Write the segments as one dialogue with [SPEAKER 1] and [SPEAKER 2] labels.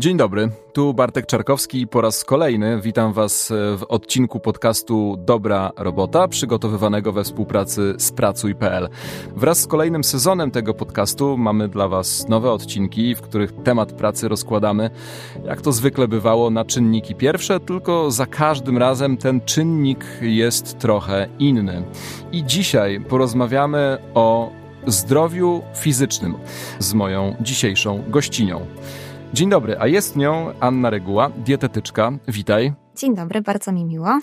[SPEAKER 1] Dzień dobry, tu Bartek Czarkowski i po raz kolejny witam Was w odcinku podcastu Dobra Robota, przygotowywanego we współpracy z Pracuj.pl. Wraz z kolejnym sezonem tego podcastu mamy dla Was nowe odcinki, w których temat pracy rozkładamy, jak to zwykle bywało, na czynniki pierwsze, tylko za każdym razem ten czynnik jest trochę inny. I dzisiaj porozmawiamy o zdrowiu fizycznym z moją dzisiejszą gościnią. Dzień dobry, a jest nią Anna Reguła, dietetyczka. Witaj.
[SPEAKER 2] Dzień dobry, bardzo mi miło.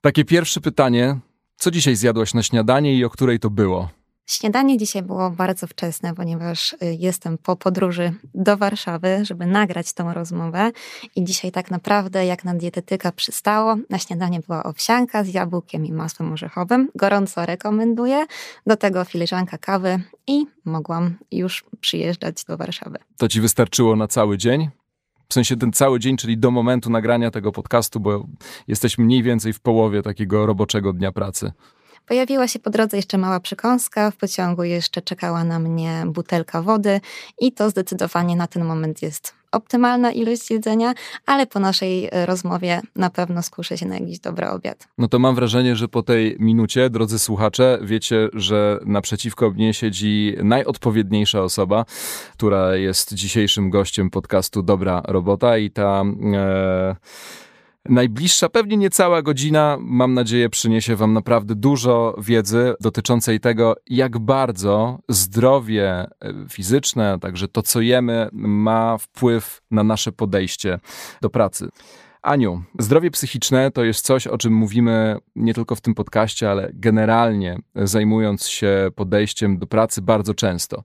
[SPEAKER 1] Takie pierwsze pytanie. Co dzisiaj zjadłaś na śniadanie i o której to było?
[SPEAKER 2] Śniadanie dzisiaj było bardzo wczesne, ponieważ y, jestem po podróży do Warszawy, żeby nagrać tą rozmowę. I dzisiaj tak naprawdę, jak na dietetyka przystało, na śniadanie była owsianka z jabłkiem i masłem orzechowym. Gorąco rekomenduję. Do tego filiżanka kawy i mogłam już przyjeżdżać do Warszawy.
[SPEAKER 1] To ci wystarczyło na cały dzień? W sensie ten cały dzień, czyli do momentu nagrania tego podcastu, bo jesteśmy mniej więcej w połowie takiego roboczego dnia pracy.
[SPEAKER 2] Pojawiła się po drodze jeszcze mała przekąska, w pociągu jeszcze czekała na mnie butelka wody i to zdecydowanie na ten moment jest optymalna ilość jedzenia, ale po naszej e, rozmowie na pewno skuszę się na jakiś dobry obiad.
[SPEAKER 1] No to mam wrażenie, że po tej minucie, drodzy słuchacze, wiecie, że naprzeciwko mnie siedzi najodpowiedniejsza osoba, która jest dzisiejszym gościem podcastu Dobra Robota i ta... E Najbliższa, pewnie niecała godzina, mam nadzieję, przyniesie Wam naprawdę dużo wiedzy dotyczącej tego, jak bardzo zdrowie e, fizyczne, także to, co jemy, ma wpływ na nasze podejście do pracy. Aniu, zdrowie psychiczne to jest coś, o czym mówimy nie tylko w tym podcaście, ale generalnie zajmując się podejściem do pracy bardzo często.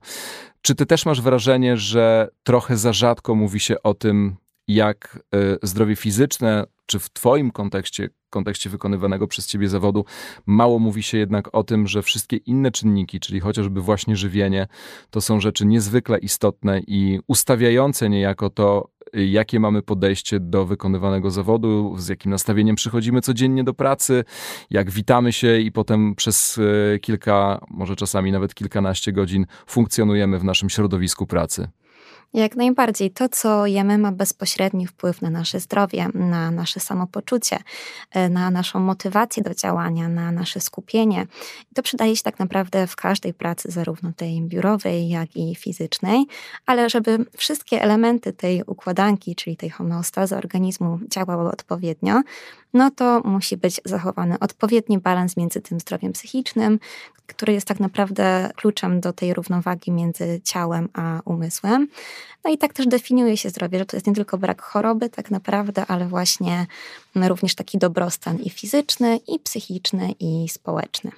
[SPEAKER 1] Czy ty też masz wrażenie, że trochę za rzadko mówi się o tym, jak e, zdrowie fizyczne czy w Twoim kontekście, kontekście wykonywanego przez Ciebie zawodu, mało mówi się jednak o tym, że wszystkie inne czynniki, czyli chociażby właśnie żywienie, to są rzeczy niezwykle istotne i ustawiające niejako to, jakie mamy podejście do wykonywanego zawodu, z jakim nastawieniem przychodzimy codziennie do pracy, jak witamy się i potem przez e, kilka, może czasami nawet kilkanaście godzin funkcjonujemy w naszym środowisku pracy.
[SPEAKER 2] Jak najbardziej. To, co jemy, ma bezpośredni wpływ na nasze zdrowie, na nasze samopoczucie, e, na naszą motywację do działania, na nasze skupienie. I to przydaje się tak naprawdę w każdej pracy, zarówno tej biurowej, jak i fizycznej, ale żeby wszystkie elementy tej układanki, czyli tej homeostazy organizmu działały odpowiednio, no to musi być zachowany odpowiedni balans między tym zdrowiem psychicznym, który jest tak naprawdę kluczem do tej równowagi między ciałem a umysłem. No i tak też definiuje się zdrowie, że to jest nie tylko brak choroby tak naprawdę, ale właśnie również taki dobrostan i fizyczny, i psychiczny, i społeczny.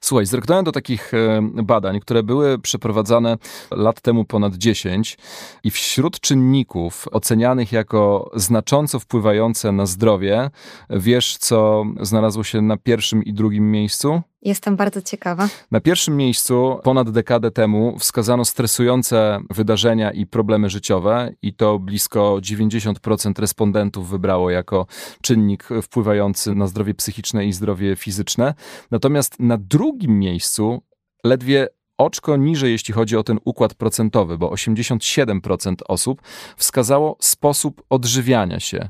[SPEAKER 1] Słuchaj, zerknąłem do takich e, badań, które były przeprowadzane lat temu ponad 10 i wśród czynników ocenianych jako znacząco wpływające na zdrowie, wiesz co znalazło się na pierwszym i drugim miejscu?
[SPEAKER 2] Jestem bardzo ciekawa.
[SPEAKER 1] Na pierwszym miejscu ponad dekadę temu wskazano stresujące wydarzenia i problemy życiowe, i to blisko 90% respondentów wybrało jako czynnik wpływający na zdrowie psychiczne i zdrowie fizyczne. Natomiast na drugim miejscu ledwie oczko niżej, jeśli chodzi o ten układ procentowy, bo 87% osób wskazało sposób odżywiania się.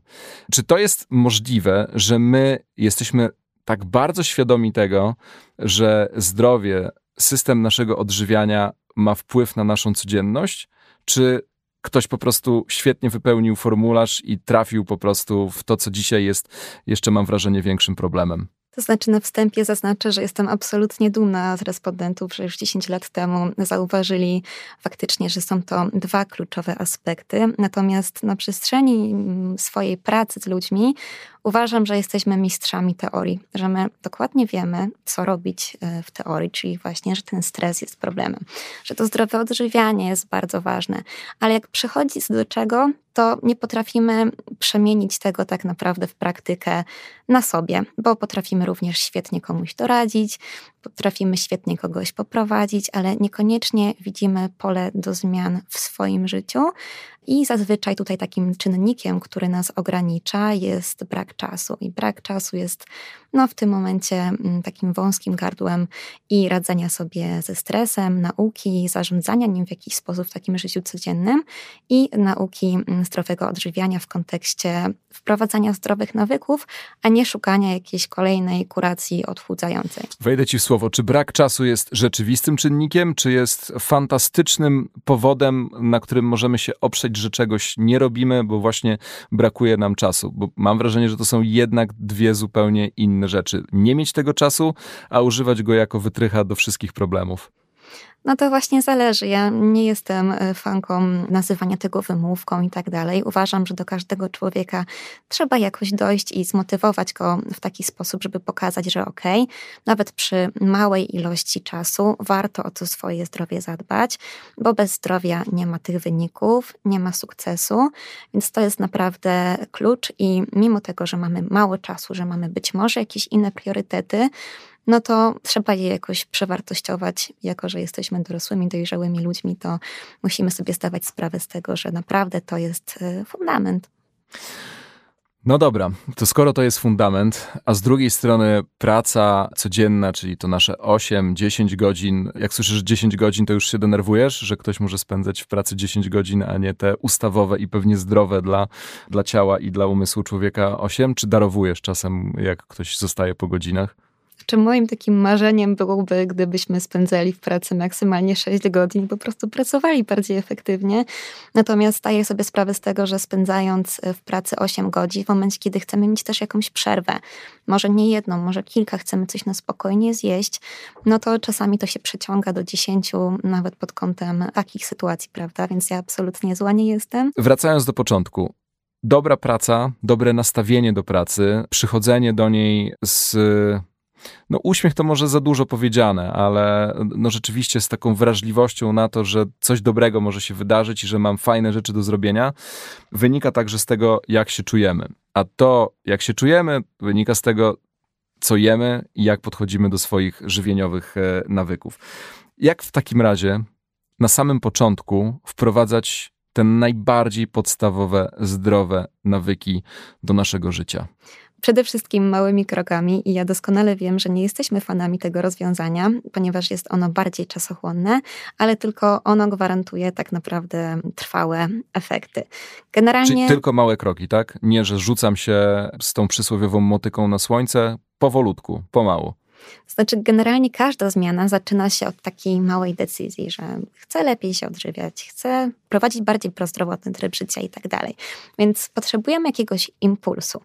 [SPEAKER 1] Czy to jest możliwe, że my jesteśmy tak bardzo świadomi tego, że zdrowie, system naszego odżywiania ma wpływ na naszą codzienność, czy ktoś po prostu świetnie wypełnił formularz i trafił po prostu w to, co dzisiaj jest, jeszcze mam wrażenie, większym problemem?
[SPEAKER 2] To znaczy na wstępie zaznaczę, że jestem absolutnie dumna z respondentów, że już 10 lat temu zauważyli faktycznie, że są to dwa kluczowe aspekty. Natomiast na przestrzeni swojej pracy z ludźmi uważam, że jesteśmy mistrzami teorii, że my dokładnie wiemy, co robić e, w teorii, czyli właśnie, że ten stres jest problemem, że to zdrowe odżywianie jest bardzo ważne, ale jak przychodzi do czego, to nie potrafimy przemienić tego tak naprawdę w praktykę na sobie, bo potrafimy również świetnie komuś doradzić, potrafimy świetnie kogoś poprowadzić, ale niekoniecznie widzimy pole do zmian w swoim życiu. I zazwyczaj tutaj takim czynnikiem, który nas ogranicza, jest brak czasu. I brak czasu jest no, w tym momencie mm, takim wąskim gardłem i radzenia sobie ze stresem, nauki, zarządzania nim w jakiś sposób w takim życiu codziennym i nauki mm, zdrowego odżywiania w kontekście wprowadzania zdrowych nawyków, a nie szukania jakiejś kolejnej kuracji odchudzającej.
[SPEAKER 1] Wejdę ci w słowo. Czy brak czasu jest rzeczywistym czynnikiem, czy jest fantastycznym powodem, na którym możemy się oprzeć, że czegoś nie robimy, bo właśnie brakuje nam czasu? Bo mam wrażenie, że to są jednak dwie zupełnie inne rzeczy. Nie mieć tego czasu, a używać go jako wytrycha do wszystkich problemów.
[SPEAKER 2] No to właśnie zależy. Ja nie jestem e, fanką nazywania tego wymówką i tak dalej. Uważam, że do każdego człowieka trzeba jakoś dojść i zmotywować go w taki sposób, żeby pokazać, że okej, okay, nawet przy małej ilości czasu warto o to swoje zdrowie zadbać, bo bez zdrowia nie ma tych wyników, nie ma sukcesu, więc to jest naprawdę klucz i mimo tego, że mamy mało czasu, że mamy być może jakieś inne priorytety, no to trzeba je jakoś przewartościować. Jako, że jesteśmy dorosłymi, dojrzałymi ludźmi, to musimy sobie zdawać sprawę z tego, że naprawdę to jest y, fundament.
[SPEAKER 1] No dobra, to skoro to jest fundament, a z drugiej strony praca codzienna, czyli to nasze 8-10 godzin, jak słyszysz 10 godzin, to już się denerwujesz, że ktoś może spędzać w pracy 10 godzin, a nie te ustawowe i pewnie zdrowe dla, dla ciała i dla umysłu człowieka 8, czy darowujesz czasem, jak ktoś zostaje po godzinach?
[SPEAKER 2] Czy moim takim marzeniem byłoby, gdybyśmy spędzali w pracy maksymalnie 6 godzin, po prostu pracowali bardziej efektywnie. Natomiast zdaję sobie sprawę z tego, że spędzając w pracy 8 godzin, w momencie, kiedy chcemy mieć też jakąś przerwę, może nie jedną, może kilka, chcemy coś na spokojnie zjeść, no to czasami to się przeciąga do 10, nawet pod kątem takich sytuacji, prawda? Więc ja absolutnie zła nie jestem.
[SPEAKER 1] Wracając do początku, dobra praca, dobre nastawienie do pracy, przychodzenie do niej z no uśmiech to może za dużo powiedziane, ale no rzeczywiście z taką wrażliwością na to, że coś dobrego może się wydarzyć i że mam fajne rzeczy do zrobienia, wynika także z tego, jak się czujemy. A to, jak się czujemy, wynika z tego, co jemy i jak podchodzimy do swoich żywieniowych e, nawyków. Jak w takim razie na samym początku wprowadzać te najbardziej podstawowe, zdrowe nawyki do naszego życia?
[SPEAKER 2] Przede wszystkim małymi krokami i ja doskonale wiem, że nie jesteśmy fanami tego rozwiązania, ponieważ jest ono bardziej czasochłonne, ale tylko ono gwarantuje tak naprawdę trwałe efekty.
[SPEAKER 1] Generalnie... Czyli tylko małe kroki, tak? Nie, że rzucam się z tą przysłowiową motyką na słońce, powolutku, pomału.
[SPEAKER 2] Znaczy, generalnie każda zmiana zaczyna się od takiej małej decyzji, że chcę lepiej się odżywiać, chcę prowadzić bardziej prozdrowotny tryb życia i tak dalej. Więc potrzebujemy jakiegoś impulsu.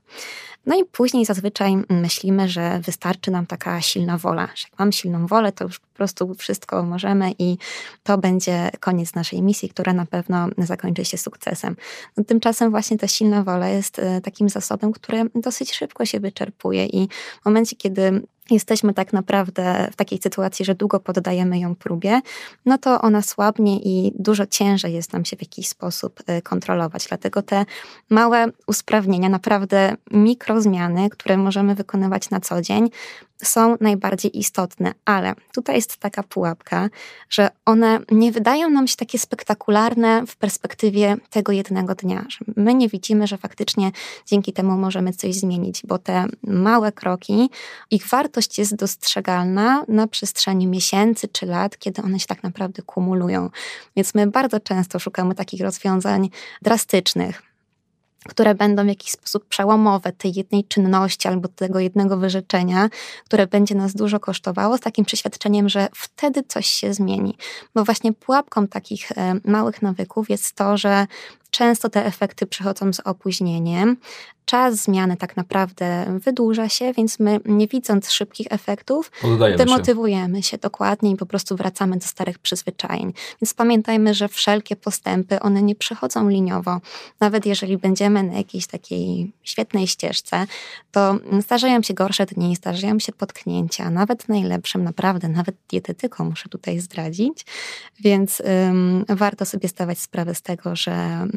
[SPEAKER 2] No i później zazwyczaj myślimy, że wystarczy nam taka silna wola, że jak mam silną wolę, to już po prostu wszystko możemy i to będzie koniec naszej misji, która na pewno zakończy się sukcesem. No, tymczasem właśnie ta silna wola jest e, takim zasobem, który dosyć szybko się wyczerpuje i w momencie, kiedy jesteśmy tak naprawdę w takiej sytuacji, że długo poddajemy ją próbie, no to ona słabnie i dużo ciężej jest nam się w jakiś sposób y, kontrolować. Dlatego te małe usprawnienia, naprawdę mikrozmiany, które możemy wykonywać na co dzień, są najbardziej istotne, ale tutaj jest taka pułapka, że one nie wydają nam się takie spektakularne w perspektywie tego jednego dnia, że my nie widzimy, że faktycznie dzięki temu możemy coś zmienić, bo te małe kroki, ich wartość jest dostrzegalna na przestrzeni miesięcy czy lat, kiedy one się tak naprawdę kumulują. Więc my bardzo często szukamy takich rozwiązań drastycznych które będą w jakiś sposób przełomowe tej jednej czynności albo tego jednego wyrzeczenia, które będzie nas dużo kosztowało, z takim przeświadczeniem, że wtedy coś się zmieni. Bo właśnie pułapką takich e, małych nawyków jest to, że Często te efekty przychodzą z opóźnieniem. Czas zmiany tak naprawdę wydłuża się, więc my, nie widząc szybkich efektów, Poddajemy demotywujemy się. się dokładnie i po prostu wracamy do starych przyzwyczajeń. Więc pamiętajmy, że wszelkie postępy, one nie przychodzą liniowo. Nawet jeżeli będziemy na jakiejś takiej świetnej ścieżce, to zdarzają się gorsze dni, zdarzają się potknięcia, nawet najlepszym, naprawdę, nawet dietetyką muszę tutaj zdradzić. Więc ym, warto sobie stawać sprawę z tego, że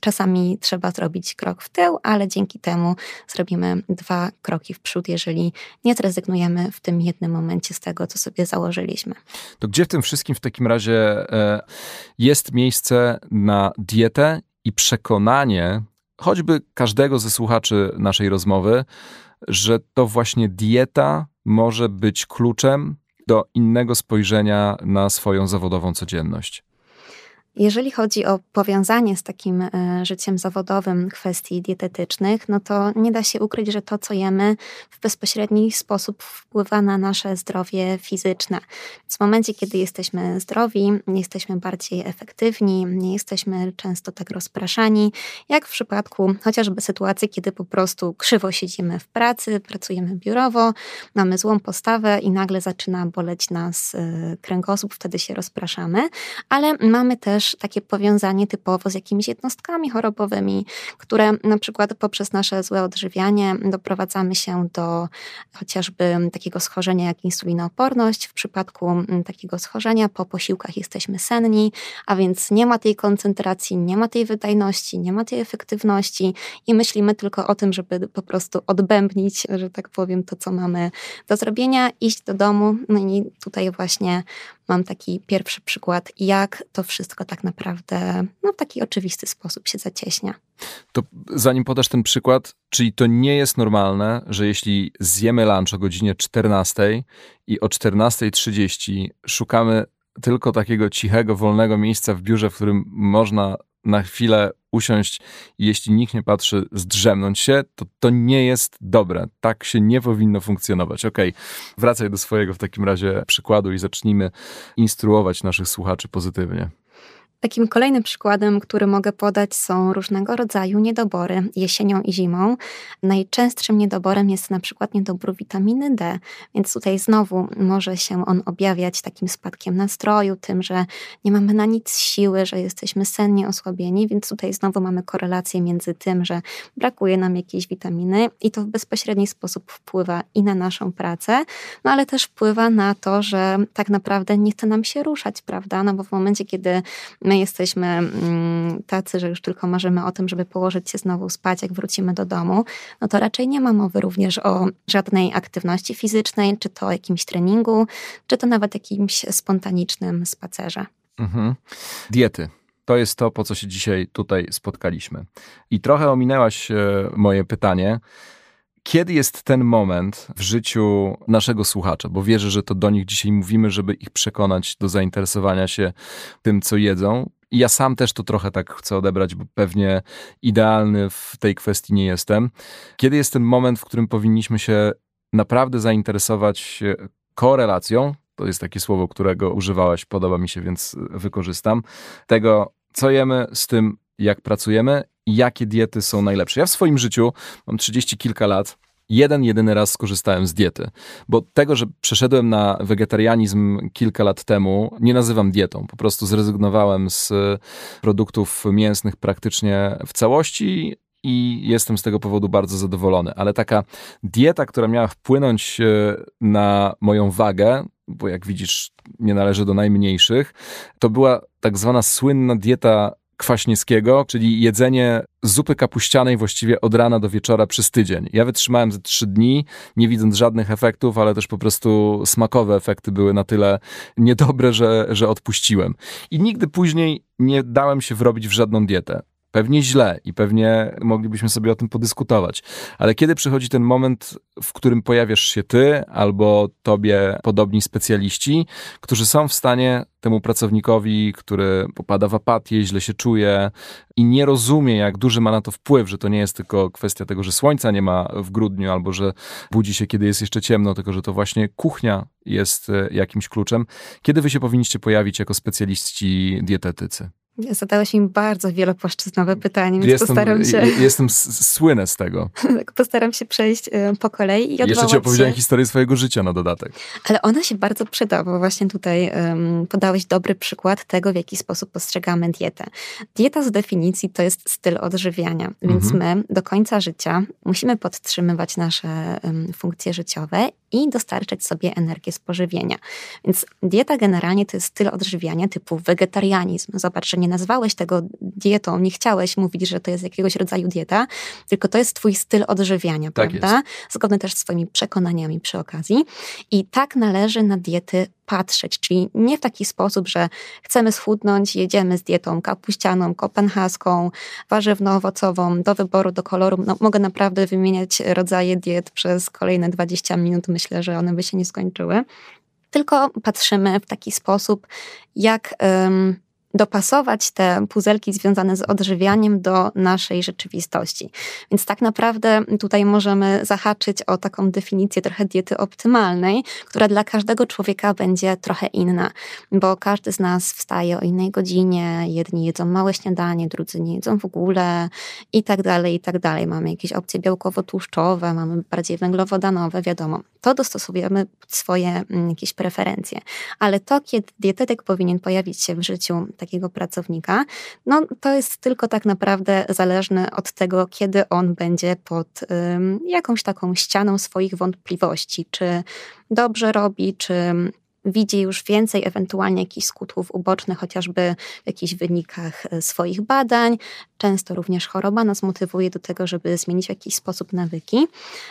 [SPEAKER 2] czasami trzeba zrobić krok w tył, ale dzięki temu zrobimy dwa kroki w przód, jeżeli nie zrezygnujemy w tym jednym momencie z tego, co sobie założyliśmy.
[SPEAKER 1] To gdzie w tym wszystkim w takim razie e, jest miejsce na dietę i przekonanie choćby każdego ze słuchaczy naszej rozmowy, że to właśnie dieta może być kluczem do innego spojrzenia na swoją zawodową codzienność.
[SPEAKER 2] Jeżeli chodzi o powiązanie z takim e, życiem zawodowym kwestii dietetycznych, no to nie da się ukryć, że to, co jemy, w bezpośredni sposób wpływa na nasze zdrowie fizyczne. w momencie, kiedy jesteśmy zdrowi, jesteśmy bardziej efektywni, nie jesteśmy często tak rozpraszani, jak w przypadku chociażby sytuacji, kiedy po prostu krzywo siedzimy w pracy, pracujemy biurowo, mamy złą postawę i nagle zaczyna boleć nas e, kręgosłup, wtedy się rozpraszamy, ale mamy też też takie powiązanie typowo z jakimiś jednostkami chorobowymi, które na przykład poprzez nasze złe odżywianie doprowadzamy się do chociażby takiego schorzenia jak insulinooporność. W przypadku mm, takiego schorzenia po posiłkach jesteśmy senni, a więc nie ma tej koncentracji, nie ma tej wydajności, nie ma tej efektywności i myślimy tylko o tym, żeby po prostu odbębnić, że tak powiem, to, co mamy do zrobienia, iść do domu. No i tutaj właśnie mam taki pierwszy przykład, jak to wszystko tak naprawdę no, w taki oczywisty sposób się zacieśnia.
[SPEAKER 1] To zanim podasz ten przykład, czyli to nie jest normalne, że jeśli zjemy lunch o godzinie 14 i o 14.30 szukamy tylko takiego cichego, wolnego miejsca w biurze, w którym można na chwilę usiąść i jeśli nikt nie patrzy, zdrzemnąć się, to to nie jest dobre. Tak się nie powinno funkcjonować. Okej, okay. wracaj do swojego w takim razie przykładu i zacznijmy instruować naszych słuchaczy pozytywnie.
[SPEAKER 2] Takim kolejnym przykładem, który mogę podać, są różnego rodzaju niedobory jesienią i zimą. Najczęstszym niedoborem jest na przykład niedobór witaminy D, więc tutaj znowu może się on objawiać takim spadkiem nastroju, tym, że nie mamy na nic siły, że jesteśmy sennie osłabieni, więc tutaj znowu mamy korelację między tym, że brakuje nam jakiejś witaminy i to w bezpośredni sposób wpływa i na naszą pracę, no ale też wpływa na to, że tak naprawdę nie chce nam się ruszać, prawda? No bo w momencie, kiedy my jesteśmy mm, tacy, że już tylko marzymy o tym, żeby położyć się znowu spać, jak wrócimy do domu, no to raczej nie ma mowy również o żadnej aktywności fizycznej, czy to jakimś treningu, czy to nawet jakimś spontanicznym spacerze. Mhm.
[SPEAKER 1] Diety. To jest to, po co się dzisiaj tutaj spotkaliśmy. I trochę ominęłaś e, moje pytanie kiedy jest ten moment w życiu naszego słuchacza? Bo wierzę, że to do nich dzisiaj mówimy, żeby ich przekonać do zainteresowania się tym, co jedzą. I ja sam też to trochę tak chcę odebrać, bo pewnie idealny w tej kwestii nie jestem. Kiedy jest ten moment, w którym powinniśmy się naprawdę zainteresować korelacją? To jest takie słowo, którego używałaś, podoba mi się, więc wykorzystam. Tego, co jemy, z tym, jak pracujemy jakie diety są najlepsze. Ja w swoim życiu mam 30 kilka lat. Jeden, jedyny raz skorzystałem z diety, bo tego, że przeszedłem na wegetarianizm kilka lat temu, nie nazywam dietą. Po prostu zrezygnowałem z produktów mięsnych praktycznie w całości i jestem z tego powodu bardzo zadowolony. Ale taka dieta, która miała wpłynąć e, na moją wagę, bo jak widzisz, nie należy do najmniejszych, to była tak zwana słynna dieta Kwaśniewskiego, czyli jedzenie zupy kapuścianej właściwie od rana do wieczora przez tydzień. Ja wytrzymałem ze trzy dni, nie widząc żadnych efektów, ale też po prostu smakowe efekty były na tyle niedobre, że, że odpuściłem. I nigdy później nie dałem się wrobić w żadną dietę. Pewnie źle i pewnie moglibyśmy sobie o tym podyskutować. Ale kiedy przychodzi ten moment, w którym pojawiasz się ty albo tobie podobni specjaliści, którzy są w stanie temu pracownikowi, który popada w apatię, źle się czuje i nie rozumie, jak duży ma na to wpływ, że to nie jest tylko kwestia tego, że słońca nie ma w grudniu albo że budzi się, kiedy jest jeszcze ciemno, tylko że to właśnie kuchnia jest e, jakimś kluczem. Kiedy wy się powinniście pojawić jako specjaliści dietetycy?
[SPEAKER 2] Zadałeś mi bardzo wielopłaszczyznowe pytanie, więc jestem, postaram się...
[SPEAKER 1] Jestem słynę z tego.
[SPEAKER 2] Tak, postaram się przejść y, po kolei i
[SPEAKER 1] Jeszcze ci opowiedziałem
[SPEAKER 2] się...
[SPEAKER 1] historię swojego życia na dodatek.
[SPEAKER 2] Ale ona się bardzo przyda, bo właśnie tutaj um, podałeś dobry przykład tego, w jaki sposób postrzegamy dietę. Dieta z definicji to jest styl odżywiania, więc mhm. my do końca życia musimy podtrzymywać nasze um, funkcje życiowe i dostarczać sobie energię z pożywienia. Więc dieta generalnie to jest styl odżywiania typu wegetarianizm. Zobacz, że nie nazwałeś tego dietą, nie chciałeś mówić, że to jest jakiegoś rodzaju dieta, tylko to jest twój styl odżywiania, tak prawda? Jest. Zgodny też z swoimi przekonaniami przy okazji. I tak należy na diety patrzeć, czyli nie w taki sposób, że chcemy schudnąć, jedziemy z dietą kapuścianą, kopenhaską, warzywno-owocową, do wyboru, do koloru. No, mogę naprawdę wymieniać rodzaje diet przez kolejne 20 minut, myślę, że one by się nie skończyły. Tylko patrzymy w taki sposób, jak dopasować te puzelki związane z odżywianiem do naszej rzeczywistości. Więc tak naprawdę tutaj możemy zahaczyć o taką definicję trochę diety optymalnej, która dla każdego człowieka będzie trochę inna, bo każdy z nas wstaje o innej godzinie, jedni jedzą małe śniadanie, drudzy nie jedzą w ogóle i tak dalej, i tak dalej. Mamy jakieś opcje białkowo-tłuszczowe, mamy bardziej węglowodanowe, wiadomo. To dostosujemy pod swoje mm, jakieś preferencje. Ale to, kiedy dietetyk powinien pojawić się w życiu takiego pracownika, no to jest tylko tak naprawdę zależne od tego, kiedy on będzie pod um, jakąś taką ścianą swoich wątpliwości, czy dobrze robi, czy widzi już więcej ewentualnie jakichś skutków ubocznych, chociażby w jakichś wynikach e, swoich badań. Często również choroba nas motywuje do tego, żeby zmienić w jakiś sposób nawyki.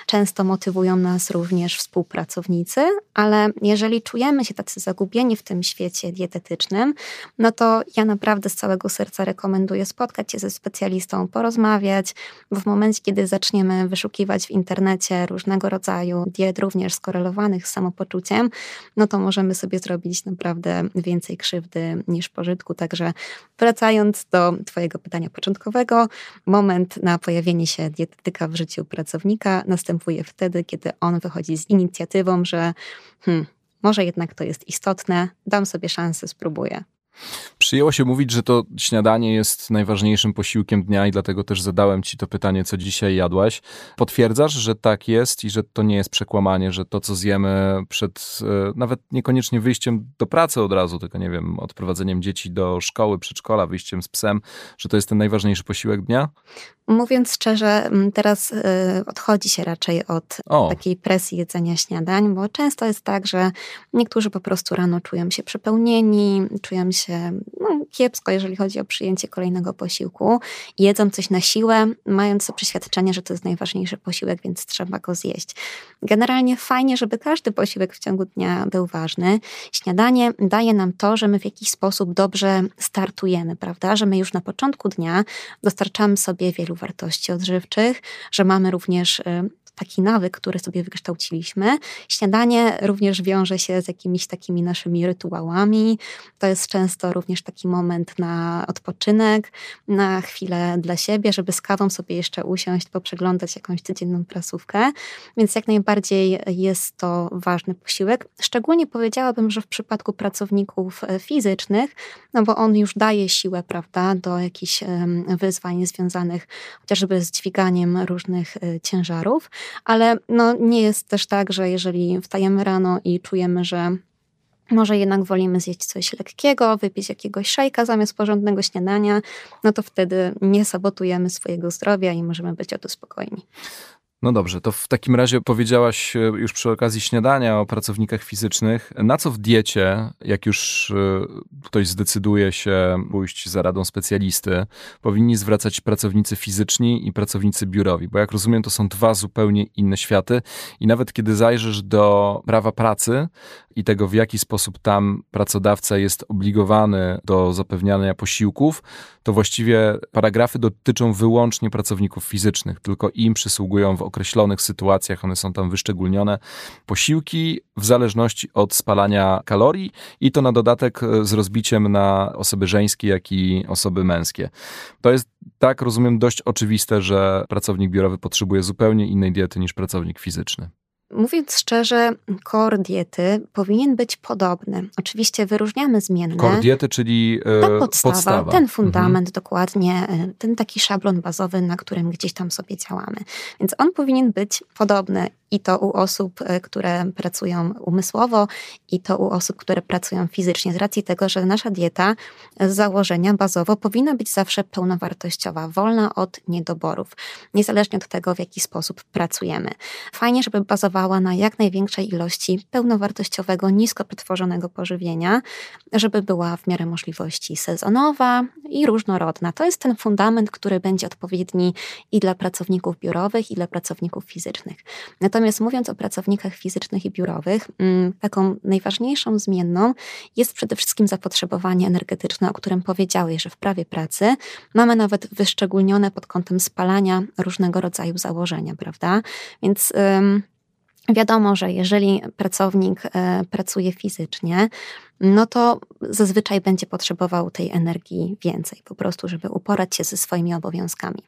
[SPEAKER 2] Często motywują nas również współpracownicy, ale jeżeli czujemy się tacy zagubieni w tym świecie dietetycznym, no to ja naprawdę z całego serca rekomenduję spotkać się ze specjalistą, porozmawiać, bo w momencie, kiedy zaczniemy wyszukiwać w internecie różnego rodzaju diet, również skorelowanych z samopoczuciem, no to możemy możemy sobie zrobić naprawdę więcej krzywdy niż pożytku. Także wracając do Twojego pytania początkowego, moment na pojawienie się dietetyka w życiu pracownika następuje wtedy, kiedy on wychodzi z inicjatywą, że hmm, może jednak to jest istotne, dam sobie szansę, spróbuję.
[SPEAKER 1] Przyjęło się mówić, że to śniadanie jest najważniejszym posiłkiem dnia i dlatego też zadałem ci to pytanie, co dzisiaj jadłaś. Potwierdzasz, że tak jest i że to nie jest przekłamanie, że to, co zjemy przed e, nawet niekoniecznie wyjściem do pracy od razu, tylko nie wiem, odprowadzeniem dzieci do szkoły, przedszkola, wyjściem z psem, że to jest ten najważniejszy posiłek dnia?
[SPEAKER 2] Mówiąc szczerze, teraz y, odchodzi się raczej od o. takiej presji jedzenia śniadań, bo często jest tak, że niektórzy po prostu rano czują się przepełnieni, czują się no, kiepsko, jeżeli chodzi o przyjęcie kolejnego posiłku. Jedzą coś na siłę, mając to przeświadczenie, że to jest najważniejszy posiłek, więc trzeba go zjeść. Generalnie fajnie, żeby każdy posiłek w ciągu dnia był ważny. Śniadanie daje nam to, że my w jakiś sposób dobrze startujemy, prawda? Że my już na początku dnia dostarczamy sobie wielu wartości odżywczych, że mamy również y, taki nawyk, który sobie wykształciliśmy. Śniadanie również wiąże się z jakimiś takimi naszymi rytuałami. To jest często również taki moment na odpoczynek, na chwilę dla siebie, żeby z kawą sobie jeszcze usiąść, poprzeglądać jakąś codzienną prasówkę. Więc jak najbardziej jest to ważny posiłek. Szczególnie powiedziałabym, że w przypadku pracowników e, fizycznych, no bo on już daje siłę, prawda, do jakichś wyzwań związanych chociażby z dźwiganiem różnych e, ciężarów, ale no, nie jest też tak, że jeżeli wstajemy rano i czujemy, że może jednak wolimy zjeść coś lekkiego, wypić jakiegoś szejka zamiast porządnego śniadania, no to wtedy nie sabotujemy swojego zdrowia i możemy być o to spokojni.
[SPEAKER 1] No dobrze, to w takim razie powiedziałaś e, już przy okazji śniadania o pracownikach fizycznych. Na co w diecie, jak już e, ktoś zdecyduje się pójść za radą specjalisty, powinni zwracać pracownicy fizyczni i pracownicy biurowi? Bo jak rozumiem, to są dwa zupełnie inne światy i nawet kiedy zajrzysz do prawa pracy i tego, w jaki sposób tam pracodawca jest obligowany do zapewniania posiłków, to właściwie paragrafy dotyczą wyłącznie pracowników fizycznych, tylko im przysługują w określonych sytuacjach, one są tam wyszczególnione, posiłki w zależności od spalania kalorii i to na dodatek e, z rozbiciem na osoby żeńskie, jak i osoby męskie. To jest, tak rozumiem, dość oczywiste, że pracownik biurowy potrzebuje zupełnie innej diety niż pracownik fizyczny.
[SPEAKER 2] Mówiąc szczerze, kor diety powinien być podobny. Oczywiście wyróżniamy zmienne.
[SPEAKER 1] Kor diety, czyli
[SPEAKER 2] e, Ta podstawa, podstawa. ten fundament mhm. dokładnie, e, ten taki szablon bazowy, na którym gdzieś tam sobie działamy. Więc on powinien być podobny I to u osób, e, które pracują umysłowo, i to u osób, które pracują fizycznie, z racji tego, że nasza dieta z założenia bazowo powinna być zawsze pełnowartościowa, wolna od niedoborów, niezależnie od tego, w jaki sposób pracujemy. Fajnie, żeby bazowała na jak największej ilości pełnowartościowego, nisko przetworzonego pożywienia, żeby była w miarę możliwości sezonowa i różnorodna. To jest ten fundament, który będzie odpowiedni i dla pracowników biurowych, i dla pracowników fizycznych. Natomiast mówiąc o pracownikach fizycznych i biurowych, mm, taką najważniejszą zmienną jest przede wszystkim zapotrzebowanie energetyczne, o którym powiedziałeś, że w prawie pracy mamy nawet wyszczególnione pod kątem spalania różnego rodzaju założenia, prawda? Więc. Wiadomo, że jeżeli pracownik e, pracuje fizycznie, no to zazwyczaj będzie potrzebował tej energii więcej, po prostu, żeby uporać się ze swoimi obowiązkami.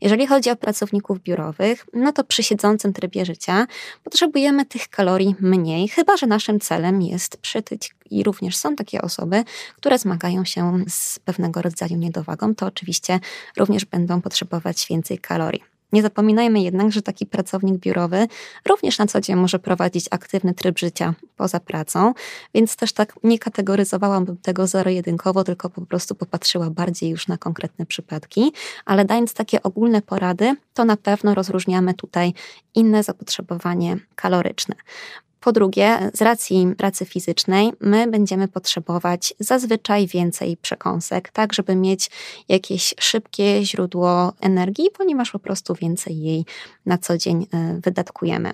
[SPEAKER 2] Jeżeli chodzi o pracowników biurowych, no to przy siedzącym trybie życia potrzebujemy tych kalorii mniej, chyba że naszym celem jest przytyć. I również są takie osoby, które zmagają się z pewnego rodzaju niedowagą, to oczywiście również będą potrzebować więcej kalorii. Nie zapominajmy jednak, że taki pracownik biurowy również na co dzień może prowadzić aktywny tryb życia poza pracą, więc też tak nie kategoryzowałabym tego zero-jedynkowo, tylko po prostu popatrzyła bardziej już na konkretne przypadki, ale dając takie ogólne porady, to na pewno rozróżniamy tutaj inne zapotrzebowanie kaloryczne. Po drugie, z racji pracy fizycznej, my będziemy potrzebować zazwyczaj więcej przekąsek, tak, żeby mieć jakieś szybkie źródło energii, ponieważ po prostu więcej jej na co dzień e, wydatkujemy.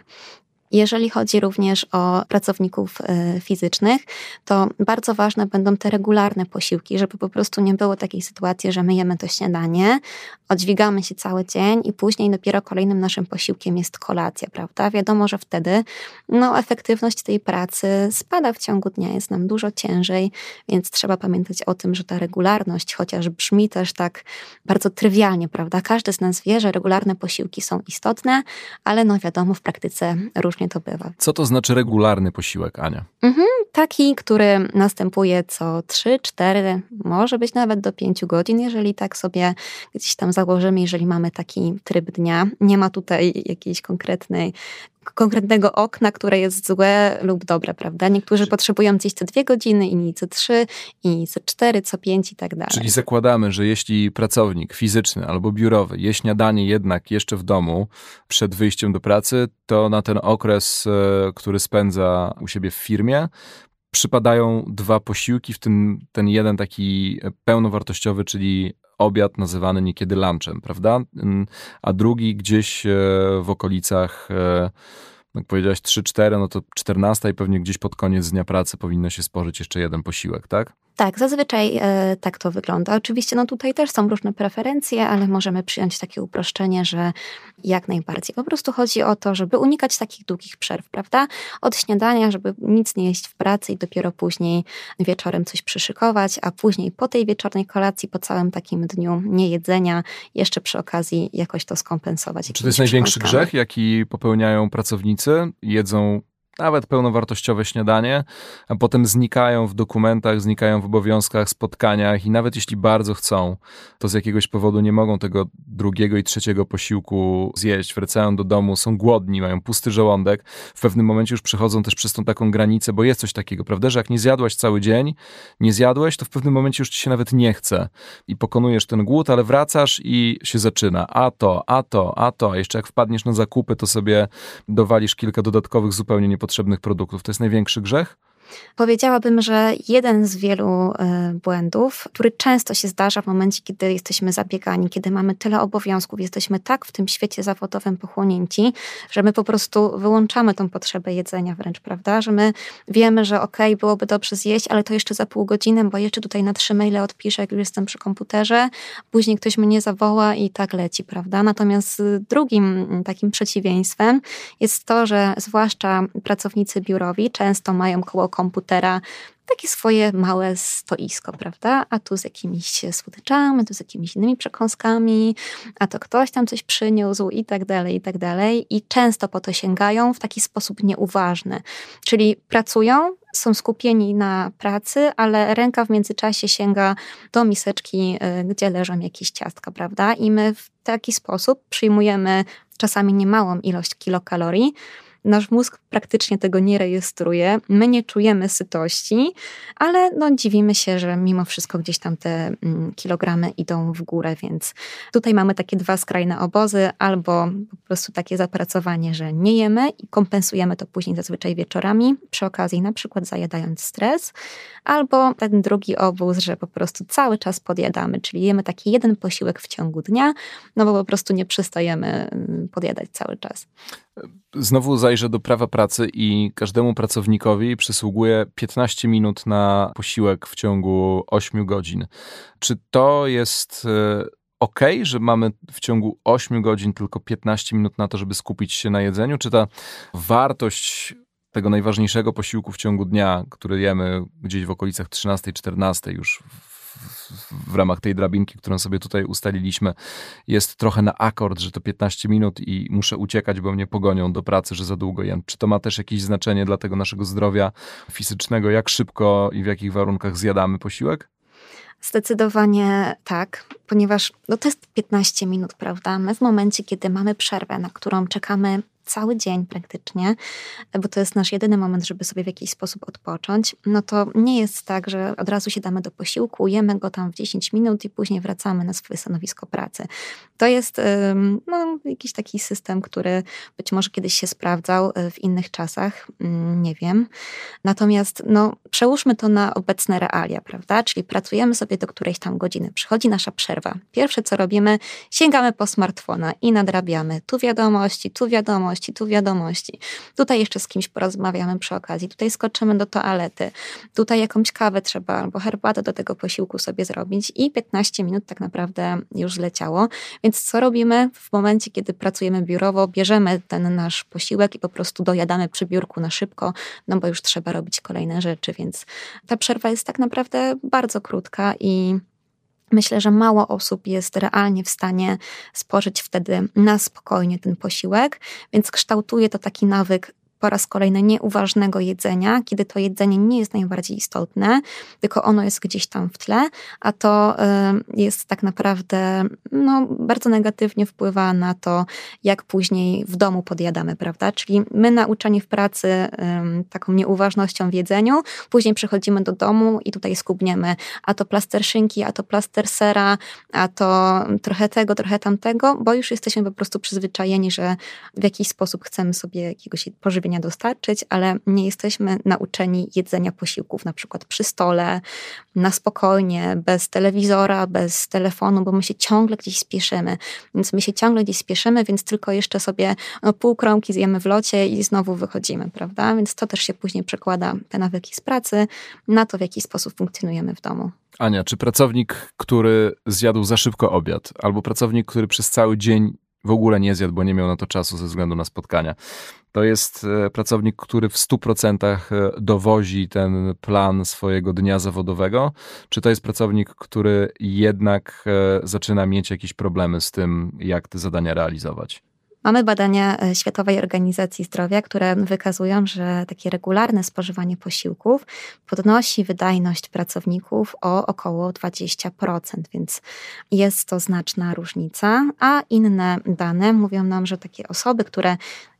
[SPEAKER 2] Jeżeli chodzi również o pracowników e, fizycznych, to bardzo ważne będą te regularne posiłki, żeby po prostu nie było takiej sytuacji, że my jemy to śniadanie, odźwigamy się cały dzień i później dopiero kolejnym naszym posiłkiem jest kolacja, prawda? Wiadomo, że wtedy no, efektywność tej pracy spada w ciągu dnia, jest nam dużo ciężej, więc trzeba pamiętać o tym, że ta regularność, chociaż brzmi też tak bardzo trywialnie, prawda? Każdy z nas wie, że regularne posiłki są istotne, ale no wiadomo, w praktyce różnie różnie to bywa.
[SPEAKER 1] Co to znaczy regularny posiłek, Ania?
[SPEAKER 2] Mhm, taki, który następuje co 3, 4, może być nawet do 5 godzin, jeżeli tak sobie gdzieś tam założymy, jeżeli mamy taki tryb dnia. Nie ma tutaj jakiejś konkretnej konkretnego okna, które jest złe lub dobre, prawda? Niektórzy potrzebują gdzieś co dwie godziny, inni co trzy, inni co cztery, co pięć i tak dalej.
[SPEAKER 1] Czyli zakładamy, że jeśli pracownik fizyczny albo biurowy je śniadanie jednak jeszcze w domu przed wyjściem do pracy, to na ten okres, e, który spędza u siebie w firmie, przypadają dwa posiłki, w tym ten jeden taki pełnowartościowy, czyli obiad nazywany niekiedy lunchem, prawda? A drugi gdzieś e, w okolicach e, jak powiedziałeś 3-4, no to 14 i pewnie gdzieś pod koniec dnia pracy powinno się spożyć jeszcze jeden posiłek, tak?
[SPEAKER 2] Tak, zazwyczaj e, tak to wygląda. Oczywiście no tutaj też są różne preferencje, ale możemy przyjąć takie uproszczenie, że jak najbardziej. Po prostu chodzi o to, żeby unikać takich długich przerw, prawda? Od śniadania, żeby nic nie jeść w pracy i dopiero później wieczorem coś przyszykować, a później po tej wieczornej kolacji, po całym takim dniu niejedzenia, jeszcze przy okazji jakoś to skompensować.
[SPEAKER 1] Czy to jest największy grzech, jaki popełniają pracownicy? Jedzą nawet pełnowartościowe śniadanie, a potem znikają w dokumentach, znikają w obowiązkach, spotkaniach i nawet jeśli bardzo chcą, to z jakiegoś powodu nie mogą tego drugiego i trzeciego posiłku zjeść. Wracają do domu, są głodni, mają pusty żołądek. W pewnym momencie już przechodzą też przez tą taką granicę, bo jest coś takiego, prawda, że jak nie zjadłaś cały dzień, nie zjadłeś, to w pewnym momencie już ci się nawet nie chce i pokonujesz ten głód, ale wracasz i się zaczyna. A to, a to, a to, a jeszcze jak wpadniesz na zakupy, to sobie dowalisz kilka dodatkowych zupełnie niepotrzebnych potrzebnych produktów. To jest największy grzech?
[SPEAKER 2] Powiedziałabym, że jeden z wielu e, błędów, który często się zdarza w momencie, kiedy jesteśmy zabiegani, kiedy mamy tyle obowiązków, jesteśmy tak w tym świecie zawodowym pochłonięci, że my po prostu wyłączamy tą potrzebę jedzenia wręcz, prawda? Że my wiemy, że okej, okay, byłoby dobrze zjeść, ale to jeszcze za pół godziny, bo jeszcze tutaj na trzy maile odpiszę, jak już jestem przy komputerze, później ktoś mnie zawoła i tak leci, prawda? Natomiast drugim takim przeciwieństwem jest to, że zwłaszcza pracownicy biurowi często mają koło komputera takie swoje małe stoisko, prawda? A tu z jakimiś słodyczami, tu z jakimiś innymi przekąskami, a to ktoś tam coś przyniósł i tak dalej, i tak dalej. I często po to sięgają w taki sposób nieuważny. Czyli pracują, są skupieni na pracy, ale ręka w międzyczasie sięga do miseczki, y, gdzie leżą jakieś ciastka, prawda? I my w taki sposób przyjmujemy czasami niemałą ilość kilokalorii, nasz mózg praktycznie tego nie rejestruje. My nie czujemy sytości, ale no, dziwimy się, że mimo wszystko gdzieś tam te mm, kilogramy idą w górę, więc tutaj mamy takie dwa skrajne obozy, albo po prostu takie zapracowanie, że nie jemy i kompensujemy to później zazwyczaj wieczorami, przy okazji na przykład zajadając stres, albo ten drugi obóz, że po prostu cały czas podjadamy, czyli jemy taki jeden posiłek w ciągu dnia, no bo po prostu nie przystajemy mm, podjadać cały czas.
[SPEAKER 1] Znowu zajrzę do prawa pracy i każdemu pracownikowi przysługuje 15 minut na posiłek w ciągu 8 godzin. Czy to jest e, ok, że mamy w ciągu 8 godzin tylko 15 minut na to, żeby skupić się na jedzeniu? Czy ta wartość tego najważniejszego posiłku w ciągu dnia, który jemy gdzieś w okolicach 13-14 już w, ramach tej drabinki, którą sobie tutaj ustaliliśmy, jest trochę na akord, że to 15 minut i muszę uciekać, bo mnie pogonią do pracy, że za długo jem. Czy to ma też jakieś znaczenie dla tego naszego zdrowia fizycznego, jak szybko i w jakich warunkach zjadamy posiłek?
[SPEAKER 2] Zdecydowanie tak, ponieważ no to jest 15 minut, prawda? My w momencie, kiedy mamy przerwę, na którą czekamy cały dzień praktycznie, bo to jest nasz jedyny moment, żeby sobie w jakiś sposób odpocząć, no to nie jest tak, że od razu się damy do posiłku, jemy go tam w 10 minut i później wracamy na swoje stanowisko pracy. To jest no, jakiś taki system, który być może kiedyś się sprawdzał e, w innych czasach, mm, nie wiem. Natomiast no, przełóżmy to na obecne realia, prawda? Czyli pracujemy sobie do którejś tam godziny, przychodzi nasza przerwa. Pierwsze co robimy, sięgamy po smartfona i nadrabiamy tu wiadomości, tu wiadomości, wiadomości, tu wiadomości. Tutaj jeszcze z kimś porozmawiamy przy okazji, tutaj skoczymy do toalety, tutaj jakąś kawę trzeba albo herbatę do tego posiłku sobie zrobić i 15 minut tak naprawdę już zleciało. Więc co robimy w momencie, kiedy pracujemy biurowo? Bierzemy ten nasz posiłek i po prostu dojadamy przy biurku na szybko, no bo już trzeba robić kolejne rzeczy, więc ta przerwa jest tak naprawdę bardzo krótka i Myślę, że mało osób jest realnie w stanie spożyć wtedy na spokojnie ten posiłek, więc kształtuje to taki nawyk po raz kolejny nieuważnego jedzenia, kiedy to jedzenie nie jest najbardziej istotne, tylko ono jest gdzieś tam w tle, a to jest tak naprawdę no, bardzo negatywnie wpływa na to, jak później w domu podjadamy, prawda? Czyli my nauczani w pracy taką nieuważnością w jedzeniu, później przychodzimy do domu i tutaj skubniemy a to plaster szynki, a to plaster sera, a to trochę tego, trochę tamtego, bo już jesteśmy po prostu przyzwyczajeni, że w jakiś sposób chcemy sobie jakiegoś pożywienia dostarczyć, ale nie jesteśmy nauczeni jedzenia posiłków na przykład przy stole, na spokojnie, bez telewizora, bez telefonu, bo my się ciągle gdzieś spieszymy. Więc my się ciągle gdzieś spieszymy, więc tylko jeszcze sobie no, pół kromki zjemy w locie i znowu wychodzimy, prawda? Więc to też się później przekłada, te nawyki z pracy, na to, w jaki sposób funkcjonujemy w domu.
[SPEAKER 1] Ania, czy pracownik, który zjadł za szybko obiad, albo pracownik, który przez cały dzień w ogóle nie zjadł, bo nie miał na to czasu ze względu na spotkania. To jest e, pracownik, który w 100% e, dowozi ten plan swojego dnia zawodowego, czy to jest pracownik, który jednak e, zaczyna mieć jakieś problemy z tym, jak te zadania realizować?
[SPEAKER 2] Mamy badania e, Światowej Organizacji Zdrowia, które wykazują, że takie regularne spożywanie posiłków podnosi wydajność pracowników o około 20%, więc jest to znaczna różnica, a inne dane mówią nam, że takie osoby, które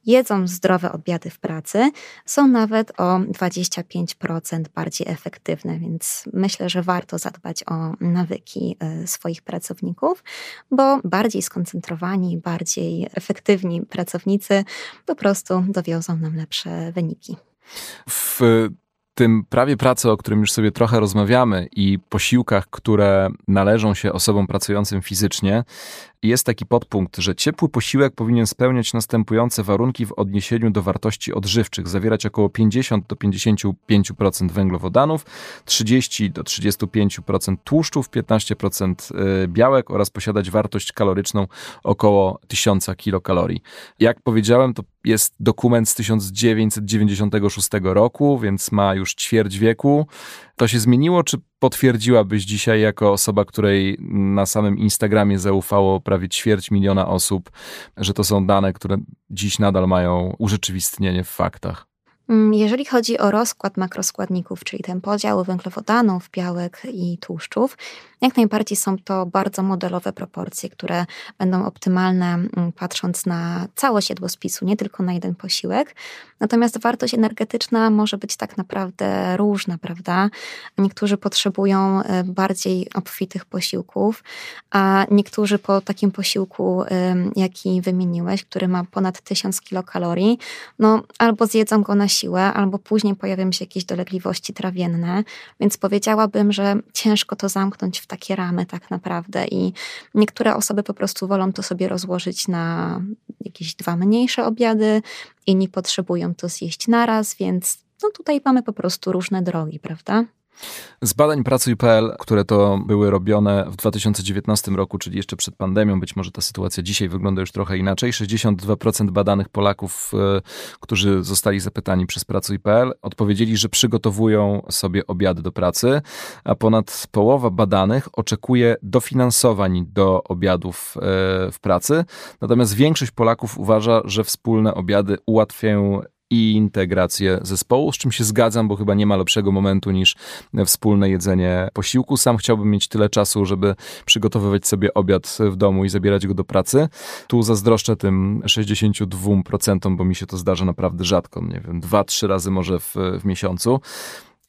[SPEAKER 2] jedzą zdrowe obiady w pracy, są nawet o 25% bardziej efektywne, więc myślę, że warto zadbać o nawyki e, swoich pracowników, bo bardziej skoncentrowani, bardziej efektywni pracownicy po prostu dowiozą nam lepsze wyniki.
[SPEAKER 1] W tym prawie pracy, o którym już sobie trochę rozmawiamy i posiłkach, które należą się osobom pracującym fizycznie, jest taki podpunkt, że ciepły posiłek powinien spełniać następujące warunki w odniesieniu do wartości odżywczych, zawierać około 50 do 55% węglowodanów, 30 do 35% tłuszczów, 15% y, białek oraz posiadać wartość kaloryczną około 1000 kilokalorii. Jak powiedziałem, to jest dokument z 1996 roku, więc ma już ćwierć wieku. To się zmieniło, czy potwierdziłabyś dzisiaj jako osoba, której na samym Instagramie zaufało prawie ćwierć miliona osób, że to są dane, które dziś nadal mają urzeczywistnienie w faktach?
[SPEAKER 2] Mm, jeżeli chodzi o rozkład makroskładników, czyli ten podział węglowodanów, białek i tłuszczów, jak najbardziej są to bardzo modelowe proporcje, które będą optymalne mm, patrząc na całość jadłospisu, nie tylko na jeden posiłek. Natomiast wartość energetyczna może być tak naprawdę różna, prawda? Niektórzy potrzebują y, bardziej obfitych posiłków, a niektórzy po takim posiłku, jaki wymieniłeś, który ma ponad 1000 kilokalorii, no albo zjedzą go na siłę, albo później pojawią się jakieś dolegliwości trawienne, więc powiedziałabym, że ciężko to zamknąć w takie ramy tak naprawdę i niektóre osoby po prostu wolą to sobie rozłożyć na jakieś dwa mniejsze obiady, inni potrzebują to zjeść naraz, więc no tutaj mamy po prostu różne drogi, prawda?
[SPEAKER 1] Z badań Pracuj.pl, które to były robione w 2019 roku, czyli jeszcze przed pandemią, być może ta sytuacja dzisiaj wygląda już trochę inaczej. 62% badanych Polaków, e, którzy zostali zapytani przez Pracuj.pl, odpowiedzieli, że przygotowują sobie obiady do pracy, a ponad połowa badanych oczekuje dofinansowań do obiadów e, w pracy. Natomiast większość Polaków uważa, że wspólne obiady ułatwiają i integrację zespołu, z czym się zgadzam, bo chyba nie ma lepszego momentu niż wspólne jedzenie posiłku. Sam chciałbym mieć tyle czasu, żeby przygotowywać sobie obiad w domu i zabierać go do pracy. Tu zazdroszczę tym 62%, bo mi się to zdarza naprawdę rzadko, nie wiem, dwa, trzy razy może w, w miesiącu.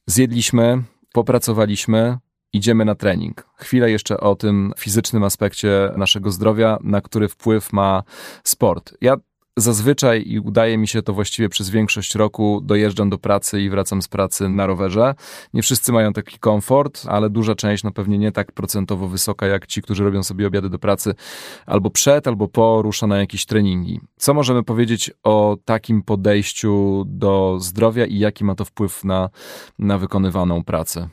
[SPEAKER 1] Zjedliśmy, popracowaliśmy, idziemy na trening. Chwilę jeszcze o tym fizycznym aspekcie naszego zdrowia, na który wpływ ma sport. Ja Zazwyczaj i udaje mi się to właściwie przez większość roku dojeżdżam do pracy i wracam z pracy na rowerze. Nie wszyscy mają taki komfort, ale duża część, no pewnie nie tak procentowo wysoka jak ci, którzy robią sobie obiady do pracy albo przed, albo po, rusza na jakieś treningi. Co możemy powiedzieć o takim podejściu do zdrowia i jaki ma to wpływ na, na wykonywaną pracę?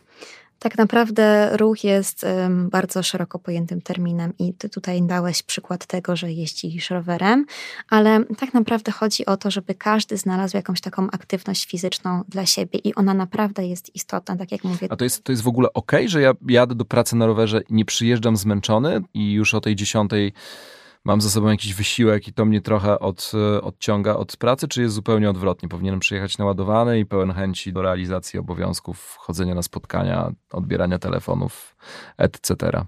[SPEAKER 2] Tak naprawdę ruch jest bardzo szeroko pojętym terminem i ty tutaj dałeś przykład tego, że jeździsz rowerem, ale tak naprawdę chodzi o to, żeby każdy znalazł jakąś taką aktywność fizyczną dla siebie i ona naprawdę jest istotna, tak jak mówię.
[SPEAKER 1] A to jest, to jest w ogóle ok, że ja jadę do pracy na rowerze, nie przyjeżdżam zmęczony i już o tej dziesiątej mam za sobą jakiś wysiłek i to mnie trochę od, odciąga od pracy, czy jest zupełnie odwrotnie? Powinienem przyjechać naładowany i pełen chęci do realizacji obowiązków, chodzenia na spotkania, odbierania telefonów, etc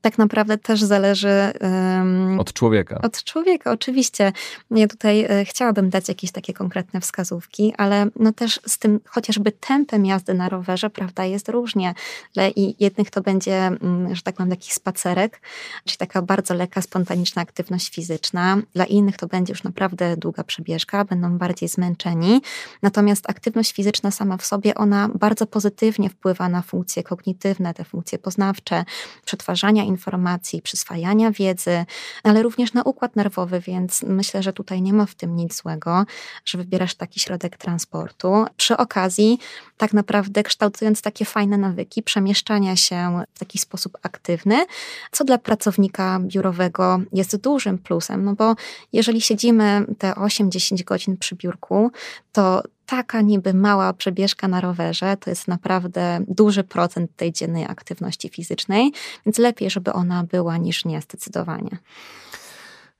[SPEAKER 2] tak naprawdę też zależy
[SPEAKER 1] um, od człowieka.
[SPEAKER 2] Od człowieka, oczywiście. Ja tutaj e, chciałabym dać jakieś takie konkretne wskazówki, ale no też z tym chociażby tempem jazdy na rowerze, prawda, jest różnie. Dla jednych to będzie, mm, że tak powiem, taki spacerek, czyli taka bardzo lekka, spontaniczna aktywność fizyczna. Dla innych to będzie już naprawdę długa przebieżka, będą bardziej zmęczeni. Natomiast aktywność fizyczna sama w sobie, ona bardzo pozytywnie wpływa na funkcje kognitywne, te funkcje poznawcze, przetwarzania informacji, informacji, przyswajania wiedzy, ale również na układ nerwowy, więc myślę, że tutaj nie ma w tym nic złego, że wybierasz taki środek transportu. Przy okazji, tak naprawdę kształtując takie fajne nawyki przemieszczania się w taki sposób aktywny, co dla pracownika biurowego jest dużym plusem, no bo jeżeli siedzimy te 8-10 godzin przy biurku, to taka niby mała przebieżka na rowerze to jest naprawdę duży procent tej dziennej aktywności fizycznej, więc lepiej, żeby ona była niż nie, zdecydowanie.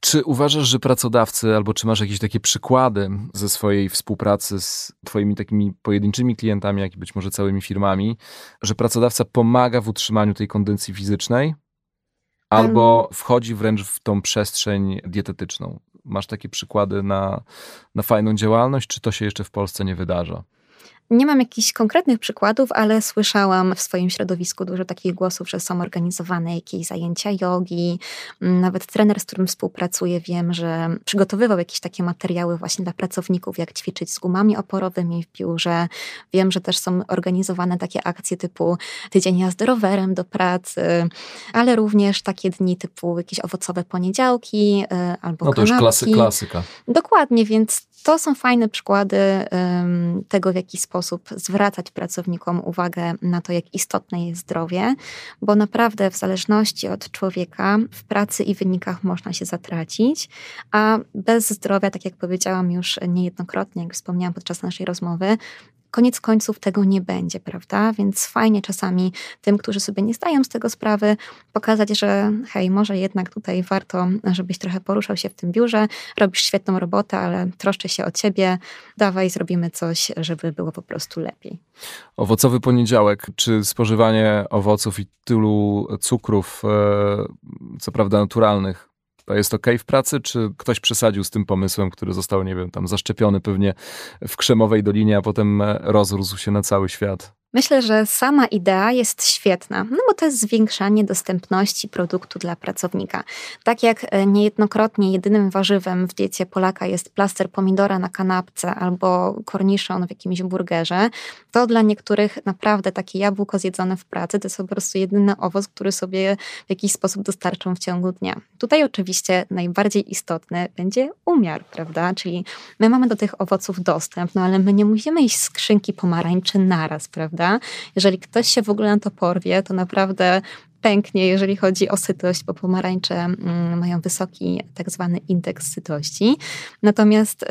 [SPEAKER 1] Czy uważasz, że pracodawcy, albo czy masz jakieś takie przykłady ze swojej współpracy z Twoimi takimi pojedynczymi klientami, jak i być może całymi firmami, że pracodawca pomaga w utrzymaniu tej kondycji fizycznej? Albo wchodzi wręcz w tą przestrzeń dietetyczną. Masz takie przykłady na, na fajną działalność, czy to się jeszcze w Polsce nie wydarza?
[SPEAKER 2] Nie mam jakichś konkretnych przykładów, ale słyszałam w swoim środowisku dużo takich głosów, że są organizowane jakieś zajęcia jogi. Nawet trener, z którym współpracuję, wiem, że przygotowywał jakieś takie materiały właśnie dla pracowników, jak ćwiczyć z gumami oporowymi w biurze. Wiem, że też są organizowane takie akcje typu tydzień jazdy rowerem do pracy, ale również takie dni typu jakieś owocowe poniedziałki y, albo
[SPEAKER 1] No to kanapki. już klasy, klasyka.
[SPEAKER 2] Dokładnie, więc to są fajne przykłady tego, w jaki sposób zwracać pracownikom uwagę na to, jak istotne jest zdrowie, bo naprawdę w zależności od człowieka w pracy i wynikach można się zatracić, a bez zdrowia, tak jak powiedziałam już niejednokrotnie, jak wspomniałam podczas naszej rozmowy, koniec końców tego nie będzie, prawda? Więc fajnie czasami tym, którzy sobie nie zdają z tego sprawy, pokazać, że hej, może jednak tutaj warto, żebyś trochę poruszał się w tym biurze, robisz świetną robotę, ale troszczę się o ciebie, dawaj, zrobimy coś, żeby było po prostu lepiej.
[SPEAKER 1] Owocowy poniedziałek, czy spożywanie owoców i tylu cukrów, e, co prawda naturalnych, to jest ok w pracy, czy ktoś przesadził z tym pomysłem, który został, nie wiem, tam zaszczepiony pewnie w Krzemowej Dolinie, a potem rozrósł się na cały świat?
[SPEAKER 2] Myślę, że sama idea jest świetna, no bo to jest zwiększanie dostępności produktu dla pracownika. Tak jak e, niejednokrotnie jedynym warzywem w diecie Polaka jest plaster pomidora na kanapce albo korniszon w jakimś burgerze, to dla niektórych naprawdę takie jabłko zjedzone w pracy to jest po prostu jedyny owoc, który sobie w jakiś sposób dostarczą w ciągu dnia. Tutaj oczywiście najbardziej istotny będzie umiar, prawda? Czyli my mamy do tych owoców dostęp, no ale my nie musimy iść z skrzynki pomarańczy naraz, prawda? Jeżeli ktoś się w ogóle na to porwie, to naprawdę pęknie, jeżeli chodzi o sytość, bo pomarańcze mm, mają wysoki tak zwany indeks sytości. Natomiast y,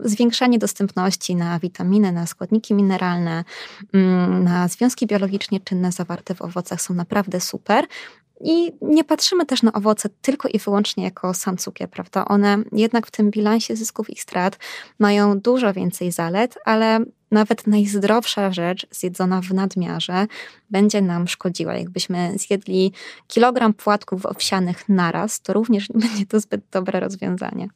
[SPEAKER 2] zwiększanie dostępności na witaminy, na składniki mineralne, mm, na związki biologicznie czynne zawarte w owocach są naprawdę super. I nie patrzymy też na owoce tylko i wyłącznie jako sam cukier, prawda? One jednak w tym bilansie zysków i strat mają dużo więcej zalet, ale nawet najzdrowsza rzecz zjedzona w nadmiarze będzie nam szkodziła. Jakbyśmy zjedli kilogram płatków owsianych naraz, to również nie będzie to zbyt dobre rozwiązanie.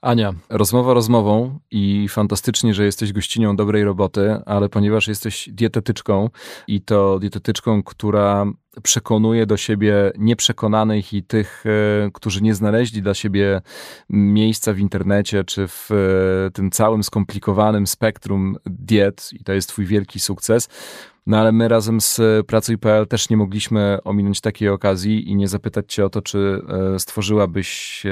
[SPEAKER 1] Ania, rozmowa rozmową i fantastycznie, że jesteś gościnią dobrej roboty, ale ponieważ jesteś dietetyczką i to dietetyczką, która przekonuje do siebie nieprzekonanych i tych, e, którzy nie znaleźli dla siebie miejsca w internecie czy w e, tym całym skomplikowanym spektrum diet, i to jest Twój wielki sukces. No ale my razem z Pracuj.pl też nie mogliśmy ominąć takiej okazji i nie zapytać Cię o to, czy e, stworzyłabyś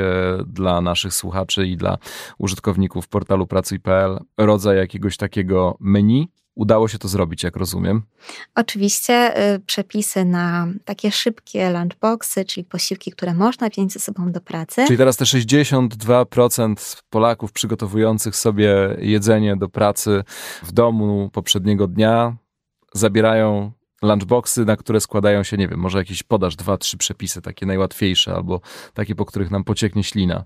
[SPEAKER 1] dla naszych słuchaczy i dla użytkowników portalu Pracuj.pl rodzaj jakiegoś takiego menu, Udało się to zrobić, jak rozumiem.
[SPEAKER 2] Oczywiście y, przepisy na takie szybkie lunchboxy, czyli posiłki, które można wziąć ze sobą do pracy.
[SPEAKER 1] Czyli teraz te 62% Polaków przygotowujących sobie jedzenie do pracy w domu poprzedniego dnia zabierają lunchboxy, na które składają się, nie wiem, może jakiś podasz dwa, trzy przepisy, takie najłatwiejsze, albo takie, po których nam pocieknie ślina.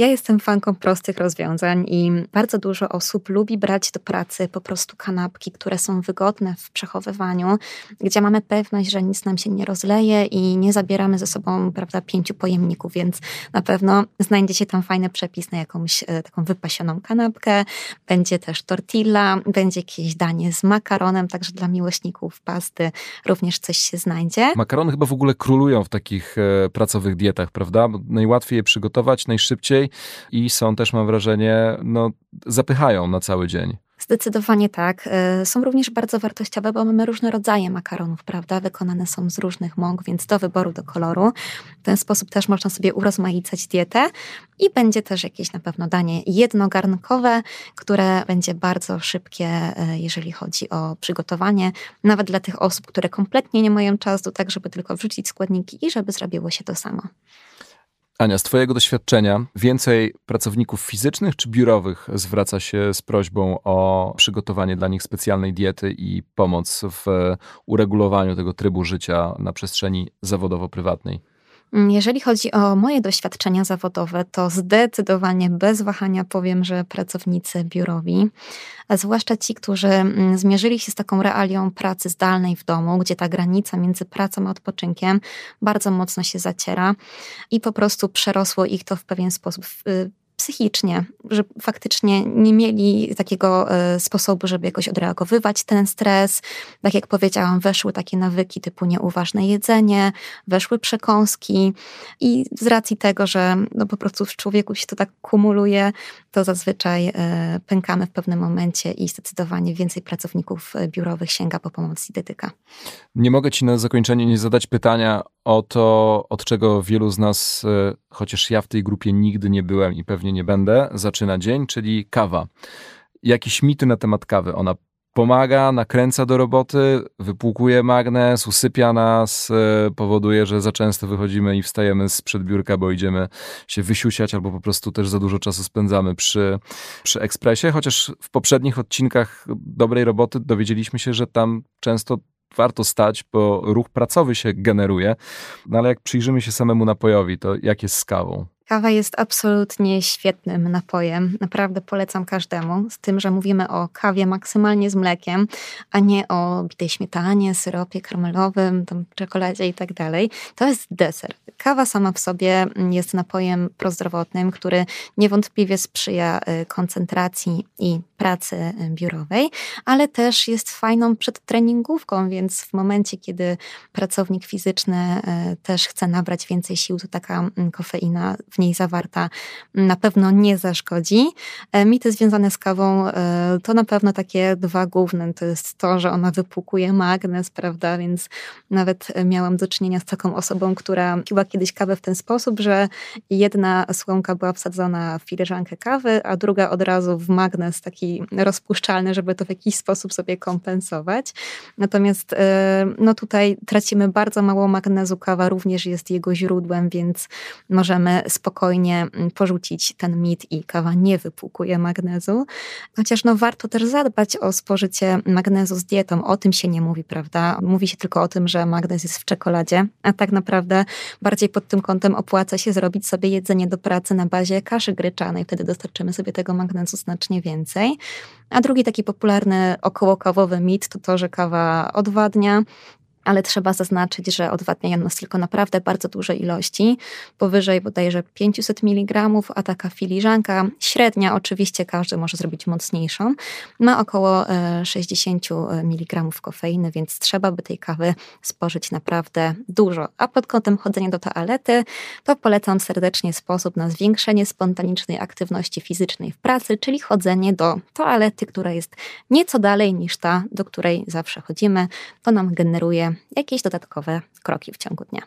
[SPEAKER 2] Ja jestem fanką prostych rozwiązań i bardzo dużo osób lubi brać do pracy po prostu kanapki, które są wygodne w przechowywaniu, gdzie mamy pewność, że nic nam się nie rozleje i nie zabieramy ze sobą prawda, pięciu pojemników, więc na pewno znajdzie się tam fajny przepis na jakąś e, taką wypasioną kanapkę. Będzie też tortilla, będzie jakieś danie z makaronem, także dla miłośników pasty również coś się znajdzie.
[SPEAKER 1] Makarony chyba w ogóle królują w takich e, pracowych dietach, prawda? Najłatwiej je przygotować, najszybciej i są też, mam wrażenie, no, zapychają na cały dzień.
[SPEAKER 2] Zdecydowanie tak. E, są również bardzo wartościowe, bo mamy różne rodzaje makaronów, prawda? Wykonane są z różnych mąk, więc do wyboru, do koloru. W ten sposób też można sobie urozmaicać dietę i będzie też jakieś na pewno danie jednogarnkowe, które będzie bardzo szybkie, e, jeżeli chodzi o przygotowanie, nawet dla tych osób, które kompletnie nie mają czasu, tak żeby tylko wrzucić składniki i żeby zrobiło się to samo.
[SPEAKER 1] Ania, z Twojego doświadczenia więcej pracowników fizycznych czy biurowych zwraca się z prośbą o przygotowanie dla nich specjalnej diety i pomoc w uregulowaniu tego trybu życia na przestrzeni zawodowo-prywatnej?
[SPEAKER 2] Mm, jeżeli chodzi o moje doświadczenia zawodowe, to zdecydowanie bez wahania powiem, że pracownicy biurowi, a zwłaszcza ci, którzy mm, zmierzyli się z taką realią pracy zdalnej w domu, gdzie ta granica między pracą a odpoczynkiem bardzo mocno się zaciera i po prostu przerosło ich to w pewien sposób y, psychicznie, że faktycznie nie mieli takiego e, sposobu, żeby jakoś odreagowywać ten stres. Tak jak powiedziałam, weszły takie nawyki typu nieuważne jedzenie, weszły przekąski i z racji tego, że no po prostu w człowieku się to tak kumuluje, to zazwyczaj e, pękamy w pewnym momencie i zdecydowanie więcej pracowników e, biurowych sięga po pomoc dietetyka.
[SPEAKER 1] Nie mogę ci na zakończenie nie zadać pytania o to, od czego wielu z nas, chociaż ja w tej grupie nigdy nie byłem i pewnie nie będę, zaczyna dzień, czyli kawa. Jakieś mity na temat kawy. Ona pomaga, nakręca do roboty, wypłukuje magnes, usypia nas, e, powoduje, że za często wychodzimy i wstajemy z przedbiurka, bo idziemy się wysiusiać albo po prostu też za dużo czasu spędzamy przy, przy ekspresie, chociaż w poprzednich odcinkach dobrej roboty dowiedzieliśmy się, że tam często warto stać, bo ruch pracowy się generuje, no ale jak przyjrzymy się samemu napojowi, to jak jest z kawą?
[SPEAKER 2] Kawa jest absolutnie świetnym napojem. Naprawdę polecam każdemu. Z tym, że mówimy o kawie maksymalnie z mlekiem, a nie o bitej śmietanie, syropie karmelowym, tam czekoladzie i tak dalej. To jest deser. Kawa sama w sobie jest napojem prozdrowotnym, który niewątpliwie sprzyja y, koncentracji i pracy y, biurowej, ale też jest fajną przedtreningówką, więc w momencie, kiedy pracownik fizyczny y, też chce nabrać więcej sił, to taka mm, kofeina w niej zawarta na pewno nie zaszkodzi. E, mity związane z kawą e, to na pewno takie dwa główne. To jest to, że ona wypłukuje magnes, prawda? Więc nawet miałam do czynienia z taką osobą, która piła kiedyś kawę w ten sposób, że jedna słomka była wsadzona w filiżankę kawy, a druga od razu w magnes taki rozpuszczalny, żeby to w jakiś sposób sobie kompensować. Natomiast e, no tutaj tracimy bardzo mało magnezu. Kawa również jest jego źródłem, więc możemy spokojnie spokojnie mm, porzucić ten mit i kawa nie wypłukuje magnezu. Chociaż no warto też zadbać o spożycie magnezu z dietą. O tym się nie mówi, prawda? Mówi się tylko o tym, że magnez jest w czekoladzie, a tak naprawdę bardziej pod tym kątem opłaca się zrobić sobie jedzenie do pracy na bazie kaszy gryczanej. Wtedy dostarczymy sobie tego magnezu znacznie więcej. A drugi taki popularny okołokawowy mit to to, że kawa odwadnia, ale trzeba zaznaczyć, że odwadniają nas tylko naprawdę bardzo duże ilości, powyżej bodajże 500 mg, a taka filiżanka średnia, oczywiście każdy może zrobić mocniejszą, ma około 60 e, mg kofeiny, więc trzeba by tej kawy spożyć naprawdę dużo. A pod kątem chodzenia do toalety, to polecam serdecznie sposób na zwiększenie spontanicznej aktywności fizycznej w pracy, czyli chodzenie do toalety, która jest nieco dalej niż ta, do której zawsze chodzimy. To nam generuje jakieś dodatkowe kroki w ciągu dnia.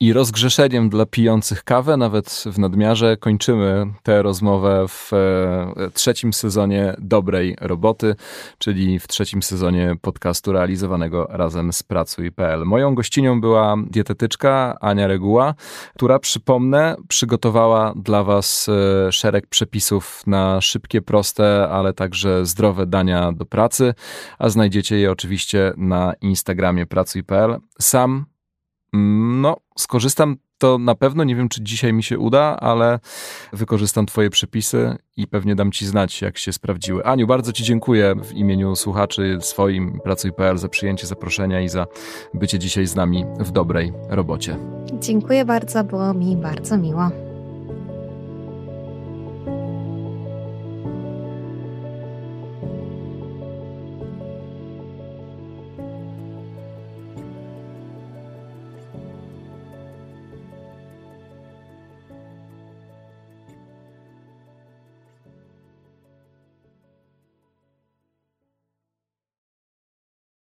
[SPEAKER 1] I rozgrzeszeniem dla pijących kawę, nawet w nadmiarze, kończymy tę rozmowę w e, trzecim sezonie dobrej roboty, czyli w trzecim sezonie podcastu realizowanego razem z Pracuj.pl. Moją gościnią była dietetyczka Ania Reguła, która, przypomnę, przygotowała dla Was e, szereg przepisów na szybkie, proste, ale także zdrowe dania do pracy, a znajdziecie je oczywiście na Instagramie Pracuj.pl. Sam no, skorzystam to na pewno. Nie wiem, czy dzisiaj mi się uda, ale wykorzystam Twoje przepisy i pewnie dam Ci znać, jak się sprawdziły. Aniu, bardzo Ci dziękuję w imieniu słuchaczy swoim Pracuj.pl za przyjęcie zaproszenia i za bycie dzisiaj z nami w dobrej robocie.
[SPEAKER 2] Dziękuję bardzo, było mi bardzo miło.